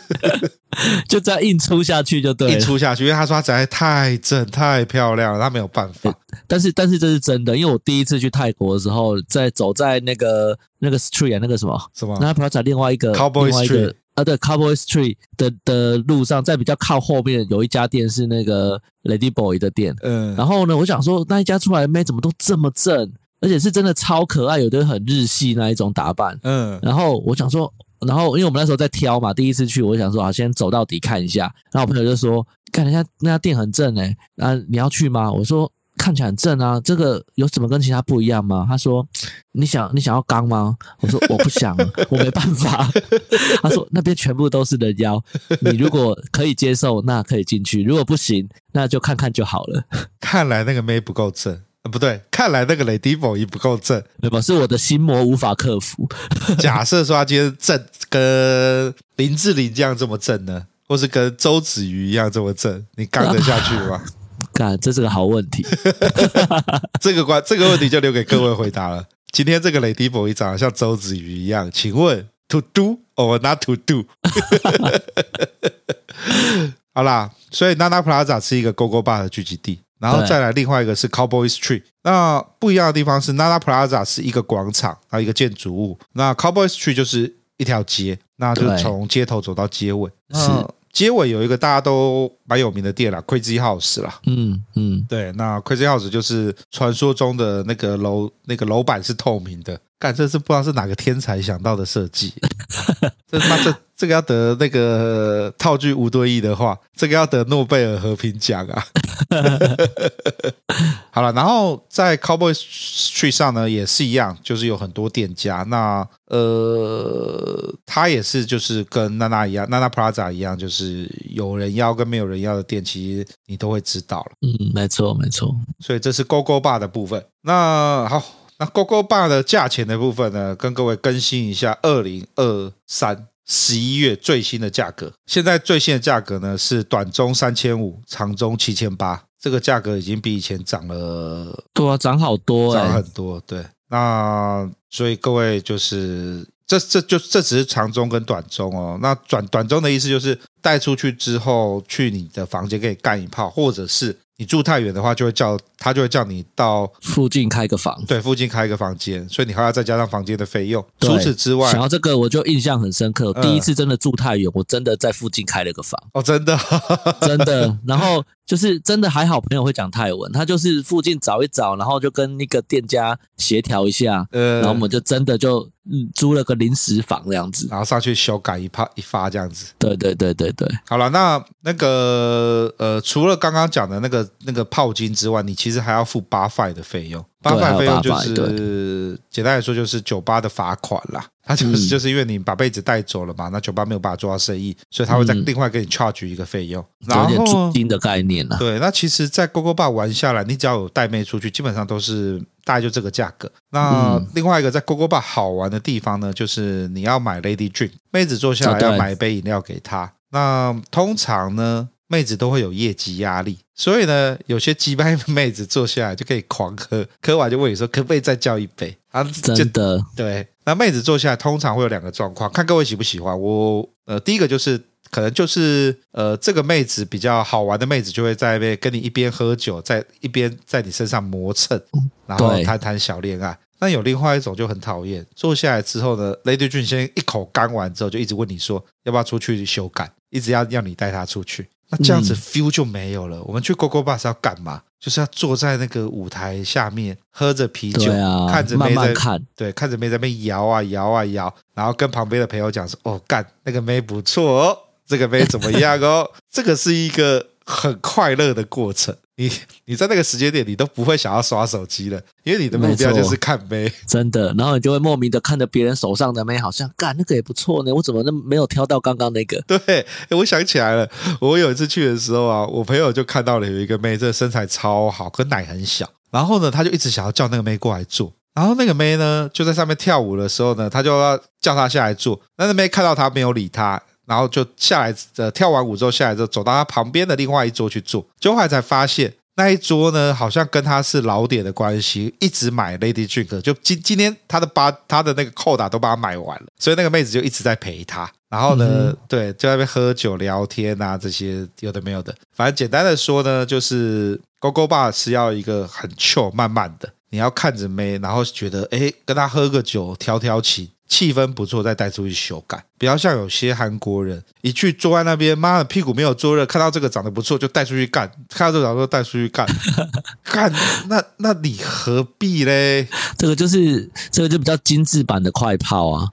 <laughs> 就这样硬出下去就对了，硬出下去，因为他说他实在太正太漂亮了，他没有办法。但是但是这是真的，因为我第一次去泰国的时候，在走在那个那个 street 啊，那个什么？什么，那不要在另外一个 Cowboy Street 啊，对 Cowboy Street 的的路上，在比较靠后面有一家店是那个 Lady Boy 的店，嗯，然后呢，我想说那一家出来的妹怎么都这么正。而且是真的超可爱，有的很日系那一种打扮，嗯，然后我想说，然后因为我们那时候在挑嘛，第一次去，我想说啊，先走到底看一下。然后我朋友就说，看人家那家店很正哎，啊，你要去吗？我说看起来很正啊，这个有什么跟其他不一样吗？他说你想你想要刚吗？我说我不想，我没办法。<laughs> 他说那边全部都是人妖，你如果可以接受，那可以进去；如果不行，那就看看就好了。<laughs> 看来那个妹不够正。不对，看来那个 Lady Boy 不够正，对吧？是我的心魔无法克服。假设说他今天正跟林志玲这样这么正呢，或是跟周子瑜一样这么正，你干得下去吗？干，这是个好问题。<laughs> 这个关这个问题就留给各位回答了。今天这个 Lady Boy 长得像周子瑜一样，请问 To do or not to do？<laughs> <laughs> 好啦，所以 Nana Plaza 是一个 Gogo Bar 的聚集地。然后再来另外一个是 Cowboy Street，那不一样的地方是 Nana Plaza 是一个广场啊，一个建筑物，那 Cowboy Street 就是一条街，那就从街头走到街尾。是街尾有一个大家都蛮有名的店啦，Crazy House 啦。嗯嗯，对，那 Crazy House 就是传说中的那个楼，那个楼板是透明的。干，这是不知道是哪个天才想到的设计。<laughs> 这他妈这这个要得那个套句吴敦义的话，这个要得诺贝尔和平奖啊！<laughs> 好了，然后在 Cowboy Street 上呢，也是一样，就是有很多店家。那呃，它也是就是跟娜娜一样，娜娜 Plaza 一样，就是有人要跟没有人要的店，其实你都会知道了。嗯，没错没错。所以这是 Gogo Bar 的部分。那好。那 Gogo Bar 的价钱的部分呢，跟各位更新一下，二零二三十一月最新的价格。现在最新的价格呢是短中三千五，长中七千八，这个价格已经比以前涨了，对啊，涨好多，涨很多。对，那所以各位就是这这就这只是长中跟短中哦。那短短中的意思就是带出去之后，去你的房间可以干一炮，或者是。你住太远的话，就会叫他就会叫你到附近开个房，对，附近开一个房间，所以你还要再加上房间的费用。除此之外，想到这个我就印象很深刻。第一次真的住太远，我真的在附近开了个房。哦，真的，<laughs> 真的。然后就是真的还好，朋友会讲泰文，他就是附近找一找，然后就跟那个店家协调一下，然后我们就真的就。嗯，租了个临时房这样子，然后上去修改一发一发这样子。对对对对对。好了，那那个呃，除了刚刚讲的那个那个炮金之外，你其实还要付八块的费用。八块费用就是简单来说就是酒吧的罚款啦。他就是就是因为你把被子带走了嘛，那酒吧没有办法做到生意，所以他会再另外给你 charge 一个费用，然后有点租金的概念了。对，那其实，在 Gogo Bar 玩下来，你只要有带妹出去，基本上都是大概就这个价格。那另外一个在 Gogo Bar 好玩的地方呢，就是你要买 Lady Drink，妹子坐下来要买一杯饮料给她。那通常呢，妹子都会有业绩压力，所以呢，有些鸡掰妹子坐下来就可以狂喝，喝完就问你说可不可以再叫一杯啊？真的，对。那妹子坐下来通常会有两个状况，看各位喜不喜欢。我呃，第一个就是可能就是呃，这个妹子比较好玩的妹子就会在那边跟你一边喝酒，在一边在你身上磨蹭，然后谈谈小恋爱。那有另外一种就很讨厌，坐下来之后呢，Lady June 先一口干完之后，就一直问你说要不要出去修改，一直要要你带她出去。那这样子 feel 就没有了。嗯、我们去 Gogo Bar 是要干嘛？就是要坐在那个舞台下面，喝着啤酒，啊、看着妹在慢慢看，对，看着妹在那边摇啊摇啊摇，然后跟旁边的朋友讲说：“哦，干那个妹不错哦，这个妹怎么样哦？” <laughs> 这个是一个很快乐的过程。你 <laughs> 你在那个时间点，你都不会想要刷手机了，因为你的目标就是看妹，真的。然后你就会莫名的看着别人手上的妹，好像干那个也不错呢，我怎么那没有挑到刚刚那个？<laughs> 对，我想起来了，我有一次去的时候啊，我朋友就看到了有一个妹，这身材超好，可奶很小。然后呢，他就一直想要叫那个妹过来坐。然后那个妹呢，就在上面跳舞的时候呢，他就要叫她下来坐。那那妹看到他没有理他。然后就下来，呃，跳完舞之后下来之后，走到他旁边的另外一桌去坐。结果后来才发现，那一桌呢，好像跟他是老点的关系，一直买 Lady Drink，就今今天他的八他的那个扣打都把他买完了，所以那个妹子就一直在陪他。然后呢，嗯、对，就在那边喝酒聊天啊，这些有的没有的。反正简单的说呢，就是 Gogo Bar 是要一个很 chill 慢慢的，你要看着妹，然后觉得哎，跟他喝个酒，调调情。气氛不错，再带出去修改，比较像有些韩国人一去坐在那边，妈的屁股没有坐热，看到这个长得不错就带出去干，看到这个长得带出去干，<laughs> 干那那你何必嘞？这个就是这个就比较精致版的快炮啊！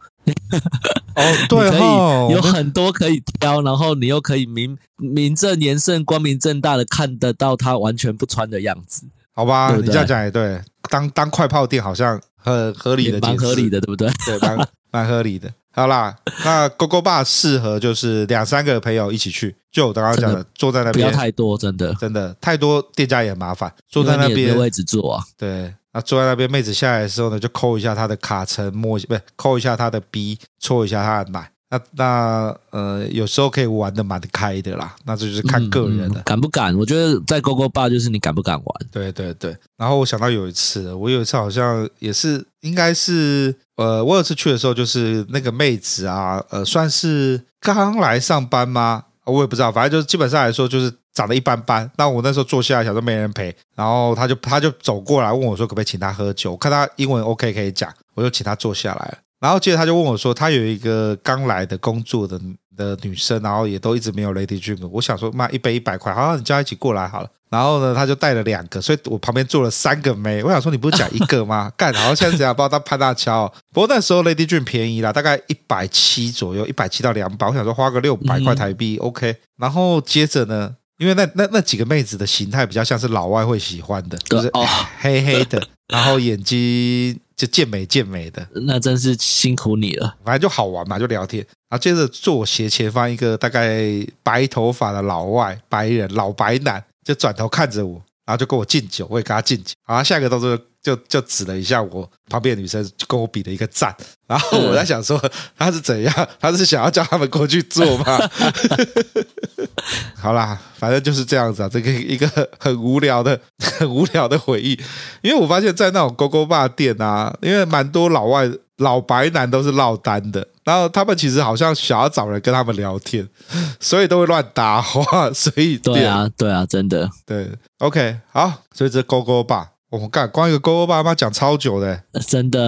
哦，<laughs> 对哦，有很多可以挑，然后你又可以名名正言顺、光明正大的看得到他完全不穿的样子，好吧？对对，你这样讲也对，当当快炮店好像。很合理的，蛮合理的，对不对？对，蛮蛮合理的。好啦，那 Gogo Bar 适合就是两三个朋友一起去，就我刚刚讲的，的坐在那边不要太多，真的真的太多，店家也麻烦。坐在那边位置坐啊，对，那坐在那边，妹子下来的时候呢，就抠一下她的卡层，摸不是抠一下她的鼻，搓一下她的奶。那那呃，有时候可以玩的蛮开的啦，那这就是看个人的、嗯嗯、敢不敢。我觉得在 Gogo Bar 就是你敢不敢玩。对对对。然后我想到有一次，我有一次好像也是，应该是呃，我有一次去的时候，就是那个妹子啊，呃，算是刚来上班吗？我也不知道，反正就是基本上来说，就是长得一般般。那我那时候坐下来，想说没人陪，然后他就他就走过来问我说，可不可以请他喝酒？我看他英文 OK 可以讲，我就请他坐下来了。然后接着他就问我说：“他有一个刚来的工作的的女生，然后也都一直没有 Lady Drink。我想说，妈，一杯一百块，好，你叫他一起过来好了。然后呢，他就带了两个，所以我旁边坐了三个妹。我想说，你不是讲一个吗？<laughs> 干，然后现在怎样？不知道他潘大乔。不过那时候 Lady Drink 便宜啦，大概一百七左右，一百七到两百。我想说，花个六百块台币、嗯、OK。然后接着呢，因为那那那几个妹子的形态比较像是老外会喜欢的，就是黑黑的，然后眼睛。”就健美健美的，那真是辛苦你了。反正就好玩嘛，就聊天。然后接着坐我斜前方一个大概白头发的老外白人老白男，就转头看着我，然后就跟我敬酒，我也跟他敬酒。然后下一个动作就就指了一下我旁边的女生，就跟我比了一个赞。然后我在想说他是怎样？他是想要叫他们过去坐吗？<laughs> 好啦，反正就是这样子啊，这个一个很无聊的、很无聊的回忆。因为我发现，在那种 Gogo Bar 店啊，因为蛮多老外、老白男都是落单的，然后他们其实好像想要找人跟他们聊天，所以都会乱搭话。所以对啊，对啊，真的对。OK，好，所以这 Gogo Bar，我们干光一个勾勾爸妈讲超久的，真的。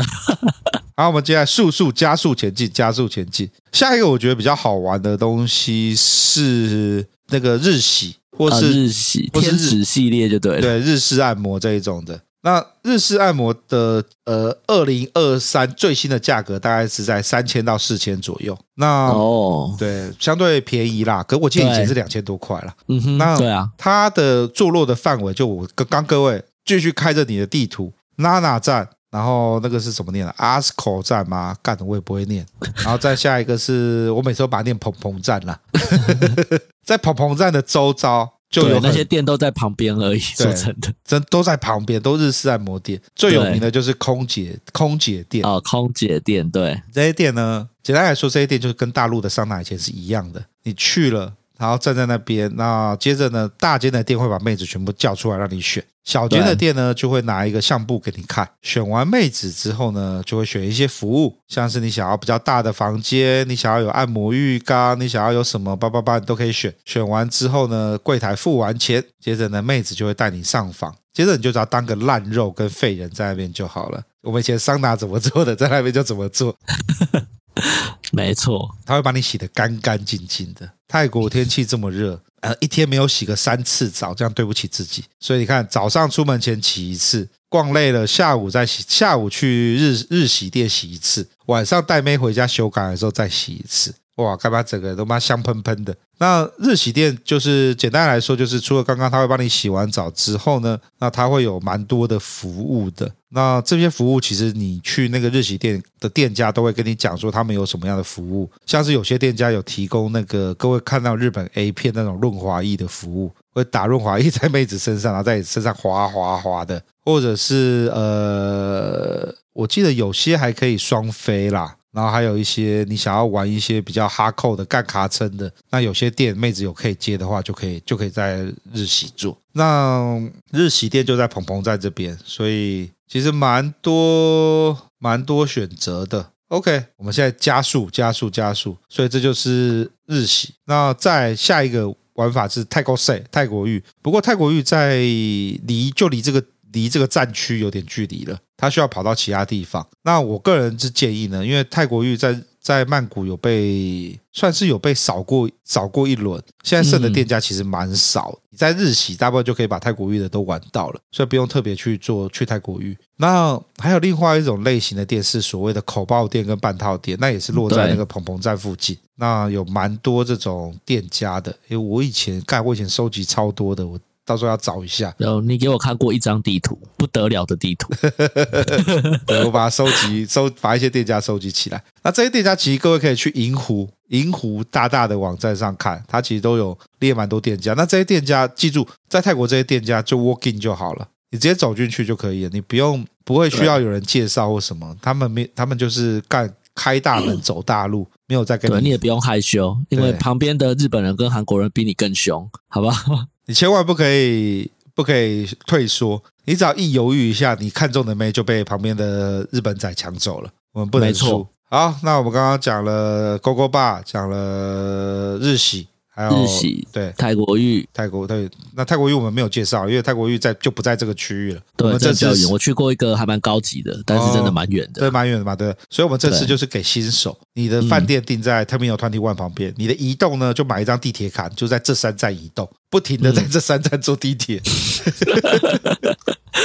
<laughs> 好，我们接下来速速加速前进，加速前进。下一个我觉得比较好玩的东西是那个日系，或是日洗天使系列就对了，对日式按摩这一种的。那日式按摩的呃，二零二三最新的价格大概是在三千到四千左右。那哦，对，相对便宜啦。可我记得以前是两千多块啦。嗯哼，那对啊，它的坐落的范围就我刚各位继续开着你的地图，Nana 站。然后那个是什么念的阿斯口站吗？干的我也不会念。然后再下一个是我每次都把它念蓬蓬站啦，<laughs> 在蓬蓬站的周遭就有那些店都在旁边而已。说真的，真都在旁边，都日式按摩店。最有名的就是空姐空姐店哦，空姐店。对，这些店呢，简单来说，这些店就是跟大陆的桑拿以前是一样的。你去了。然后站在那边。那接着呢，大间的店会把妹子全部叫出来让你选，小间的店呢就会拿一个相簿给你看。选完妹子之后呢，就会选一些服务，像是你想要比较大的房间，你想要有按摩浴缸，你想要有什么叭叭叭，你都可以选。选完之后呢，柜台付完钱，接着呢，妹子就会带你上房。接着你就只要当个烂肉跟废人在那边就好了。我们以前桑拿怎么做的，在那边就怎么做。<laughs> 没错，他会把你洗得干干净净的。泰国天气这么热，呃，一天没有洗个三次澡，这样对不起自己。所以你看，早上出门前洗一次，逛累了下午再洗，下午去日日洗店洗一次，晚上带妹回家修改的时候再洗一次。哇，干嘛整个都妈香喷喷的？那日洗店就是简单来说，就是除了刚刚他会帮你洗完澡之后呢，那他会有蛮多的服务的。那这些服务其实你去那个日洗店的店家都会跟你讲说他们有什么样的服务，像是有些店家有提供那个各位看到日本 A 片那种润滑液的服务，会打润滑液在妹子身上，然后在你身上滑滑滑的，或者是呃，我记得有些还可以双飞啦。然后还有一些你想要玩一些比较哈扣的干卡称的，那有些店妹子有可以接的话，就可以就可以在日洗做。那日洗店就在鹏鹏在这边，所以其实蛮多蛮多选择的。OK，我们现在加速加速加速，所以这就是日洗。那再下一个玩法是泰国赛泰国浴，不过泰国浴在离就离这个。离这个战区有点距离了，他需要跑到其他地方。那我个人是建议呢，因为泰国玉在在曼谷有被算是有被扫过扫过一轮，现在剩的店家其实蛮少。你在日洗大部分就可以把泰国玉的都玩到了，所以不用特别去做去泰国玉。那还有另外一种类型的店是所谓的口爆店跟半套店，那也是落在那个蓬蓬站附近。那有蛮多这种店家的，因为我以前干，我以前收集超多的我。到时候要找一下。然后你给我看过一张地图，不得了的地图。<laughs> 对，我把它收集 <laughs> 收，把一些店家收集起来。那这些店家其实各位可以去银湖银湖大大的网站上看，它其实都有列蛮多店家。那这些店家记住，在泰国这些店家就 walk in 就好了，你直接走进去就可以了，你不用不会需要有人介绍或什么。他们没，他们就是干开大门走大路，没有在跟你。你也不用害羞，因为旁边的日本人跟韩国人比你更凶，好吧？你千万不可以不可以退缩，你只要一犹豫一下，你看中的妹就被旁边的日本仔抢走了。我们不能输。好，那我们刚刚讲了勾勾爸，讲了日洗。还有日系对泰国玉，泰国对，那泰国玉我们没有介绍，因为泰国玉在就不在这个区域了。对，我们这次远，我去过一个还蛮高级的，但是真的蛮远的，对，蛮远的嘛，对。所以我们这次就是给新手，你的饭店定在 Terminal 21旁边，你的移动呢就买一张地铁卡，就在这三站移动，不停的在这三站坐地铁。<laughs>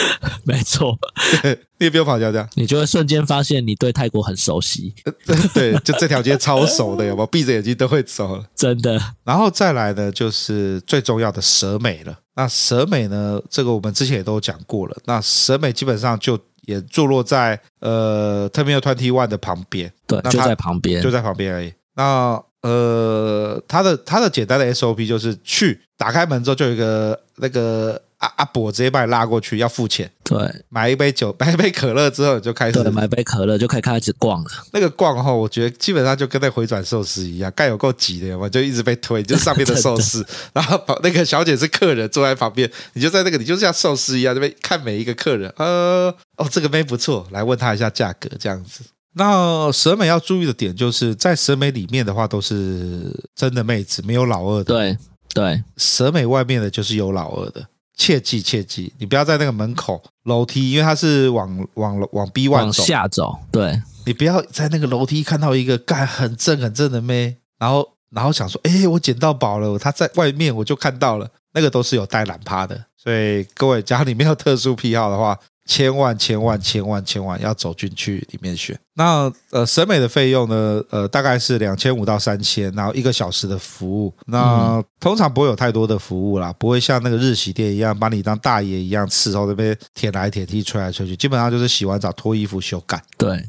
<laughs> 没错，<laughs> 你也不用跑掉这样，你就会瞬间发现你对泰国很熟悉。<laughs> 对，就这条街超熟的，有没有？闭着眼睛都会走了，真的。然后再来呢，就是最重要的蛇美了。那蛇美呢，这个我们之前也都讲过了。那蛇美基本上就也坐落在呃 Terminal 21的旁边，对，就在旁边，就在旁边而已。那呃，它的它的简单的 SOP 就是去打开门之后就有一个那个。阿阿伯直接把你拉过去，要付钱。对，买一杯酒，<laughs> 买一杯可乐之后，你就开始。对，买杯可乐就可以开始逛了。那个逛哈，我觉得基本上就跟那回转寿司一样，盖有够挤的，我就一直被推，就是上面的 <laughs> 寿司。然后那个小姐是客人，坐在旁边，你就在那个，你就像寿司一样，这边看每一个客人。呃，哦，这个妹不错，来问他一下价格，这样子。那蛇美要注意的点，就是在蛇美里面的话，都是真的妹子，没有老二的。对对，蛇美外面的就是有老二的。切记切记，你不要在那个门口楼梯，因为它是往往往 B one 往下走。对，你不要在那个楼梯看到一个干很正很正的妹，然后然后想说，哎，我捡到宝了，他在外面我就看到了，那个都是有带懒趴的。所以各位，假如你没有特殊癖好的话。千万千万千万千万要走进去里面选。那呃，审美的费用呢？呃，大概是两千五到三千，然后一个小时的服务。那通常不会有太多的服务啦，不会像那个日洗店一样把你当大爷一样伺候那边舔来舔去、吹来吹去。基本上就是洗完澡脱衣服修改。对，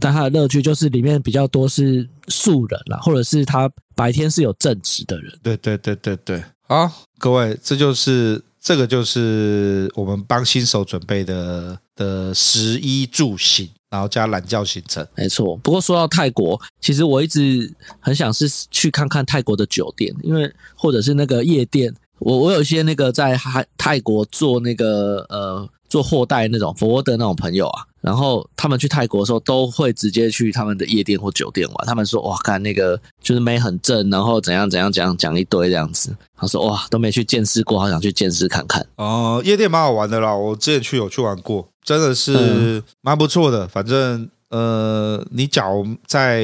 但它的乐趣就是里面比较多是素人啦，或者是他白天是有正职的人。对对对对对。好，各位，这就是。这个就是我们帮新手准备的的食衣住行，然后加懒觉行程。没错。不过说到泰国，其实我一直很想是去看看泰国的酒店，因为或者是那个夜店。我我有一些那个在泰泰国做那个呃做货代那种佛沃的那种朋友啊，然后他们去泰国的时候都会直接去他们的夜店或酒店玩。他们说哇，看那个就是妹很正，然后怎样怎样怎样讲一堆这样子。他说哇，都没去见识过，好想去见识看看。哦、呃，夜店蛮好玩的啦，我之前去有去玩过，真的是蛮不错的。反正呃，你假如在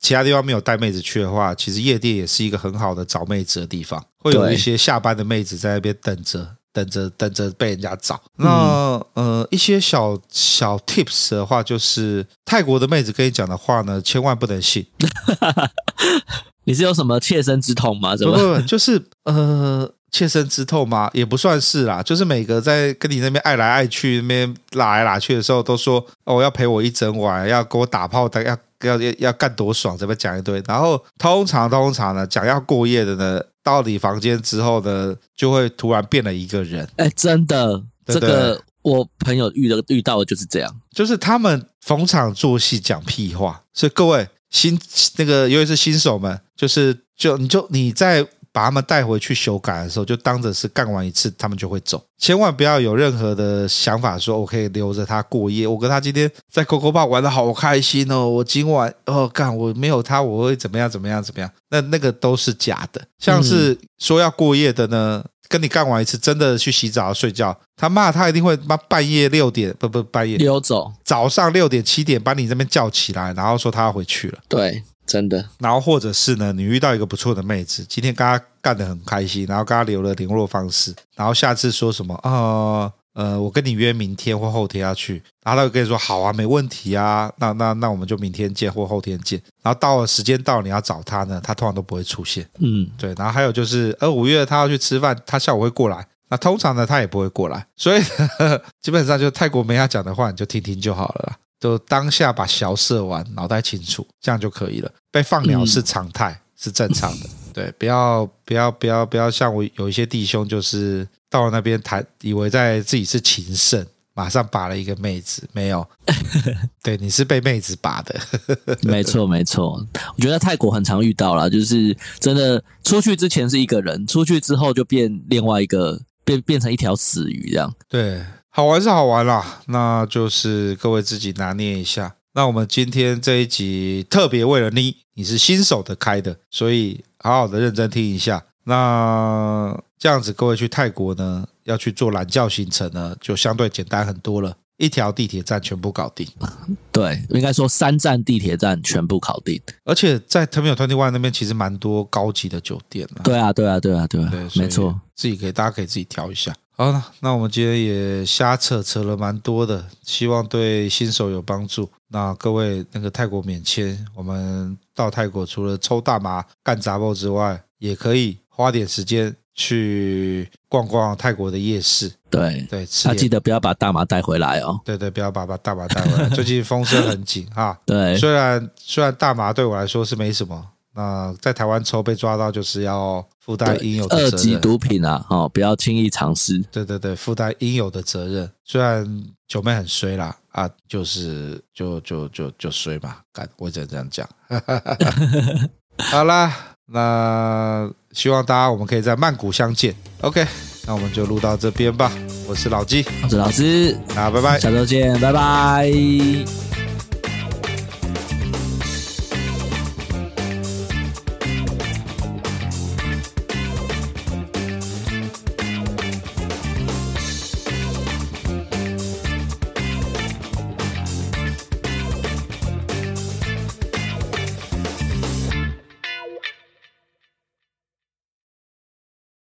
其他地方没有带妹子去的话，其实夜店也是一个很好的找妹子的地方。会有一些下班的妹子在那边等着，等着，等着被人家找。那呃，一些小小 tips 的话，就是泰国的妹子跟你讲的话呢，千万不能信。<laughs> 你是有什么切身之痛吗？怎么？不不，就是呃，切身之痛吗？也不算是啦。就是每个在跟你那边爱来爱去，那边拉来拉去的时候，都说哦，要陪我一整晚，要给我打炮的，要要要要干多爽，怎么讲一堆。然后通常通常呢，讲要过夜的呢。到你房间之后呢，就会突然变了一个人。哎，真的，这个我朋友遇的遇到的就是这样，就是他们逢场作戏讲屁话。所以各位新那个，尤其是新手们，就是就你就你在。把他们带回去修改的时候，就当着是干完一次，他们就会走。千万不要有任何的想法，说我可以留着他过夜。我跟他今天在 Coco Bar 玩的好开心哦，我今晚哦干，我没有他我会怎么样怎么样怎么样？那那个都是假的。像是说要过夜的呢，跟你干完一次，真的去洗澡睡觉，他骂他一定会妈半夜六点不不半夜溜走，早上六点七点把你这边叫起来，然后说他要回去了。对。真的，然后或者是呢，你遇到一个不错的妹子，今天跟她干得很开心，然后跟她留了联络方式，然后下次说什么啊呃，呃，我跟你约明天或后天要去，然后她就跟你说好啊，没问题啊，那那那我们就明天见或后天见，然后到了时间到你要找她呢，她通常都不会出现，嗯，对，然后还有就是，呃，五月她要去吃饭，她下午会过来，那通常呢她也不会过来，所以呵呵 <laughs> 基本上就泰国没她讲的话你就听听就好了啦。就当下把小射完，脑袋清楚，这样就可以了。被放鸟是常态，嗯、是正常的。<laughs> 对，不要不要不要不要像我有一些弟兄，就是到了那边谈，以为在自己是情圣，马上把了一个妹子，没有。<laughs> 对，你是被妹子把的。没错没错，我觉得泰国很常遇到啦，就是真的出去之前是一个人，出去之后就变另外一个，变变成一条死鱼这样。对。好玩是好玩啦，那就是各位自己拿捏一下。那我们今天这一集特别为了你，你是新手的开的，所以好好的认真听一下。那这样子，各位去泰国呢，要去做懒觉行程呢，就相对简单很多了，一条地铁站全部搞定。对，应该说三站地铁站全部搞定。而且在 Terminal 21那边，其实蛮多高级的酒店。对啊，对啊，对啊，对啊，对，没错，自己可以，大家可以自己挑一下。好了，那我们今天也瞎扯扯了蛮多的，希望对新手有帮助。那各位那个泰国免签，我们到泰国除了抽大麻干杂货之外，也可以花点时间去逛逛泰国的夜市。对对，他记得不要把大麻带回来哦。对对，不要把把大麻带回来。最近风声很紧哈。<laughs> 对，虽然虽然大麻对我来说是没什么。那在台湾抽被抓到，就是要负担应有的责任。二级毒品啊，哦，不要轻易尝试。对对对，负担应有的责任。虽然九妹很衰啦，啊，就是就就就就衰嘛，敢，我只能这样讲。<laughs> 好啦，那希望大家我们可以在曼谷相见。OK，那我们就录到这边吧。我是老纪，我是老师，那拜拜，下周见，拜拜。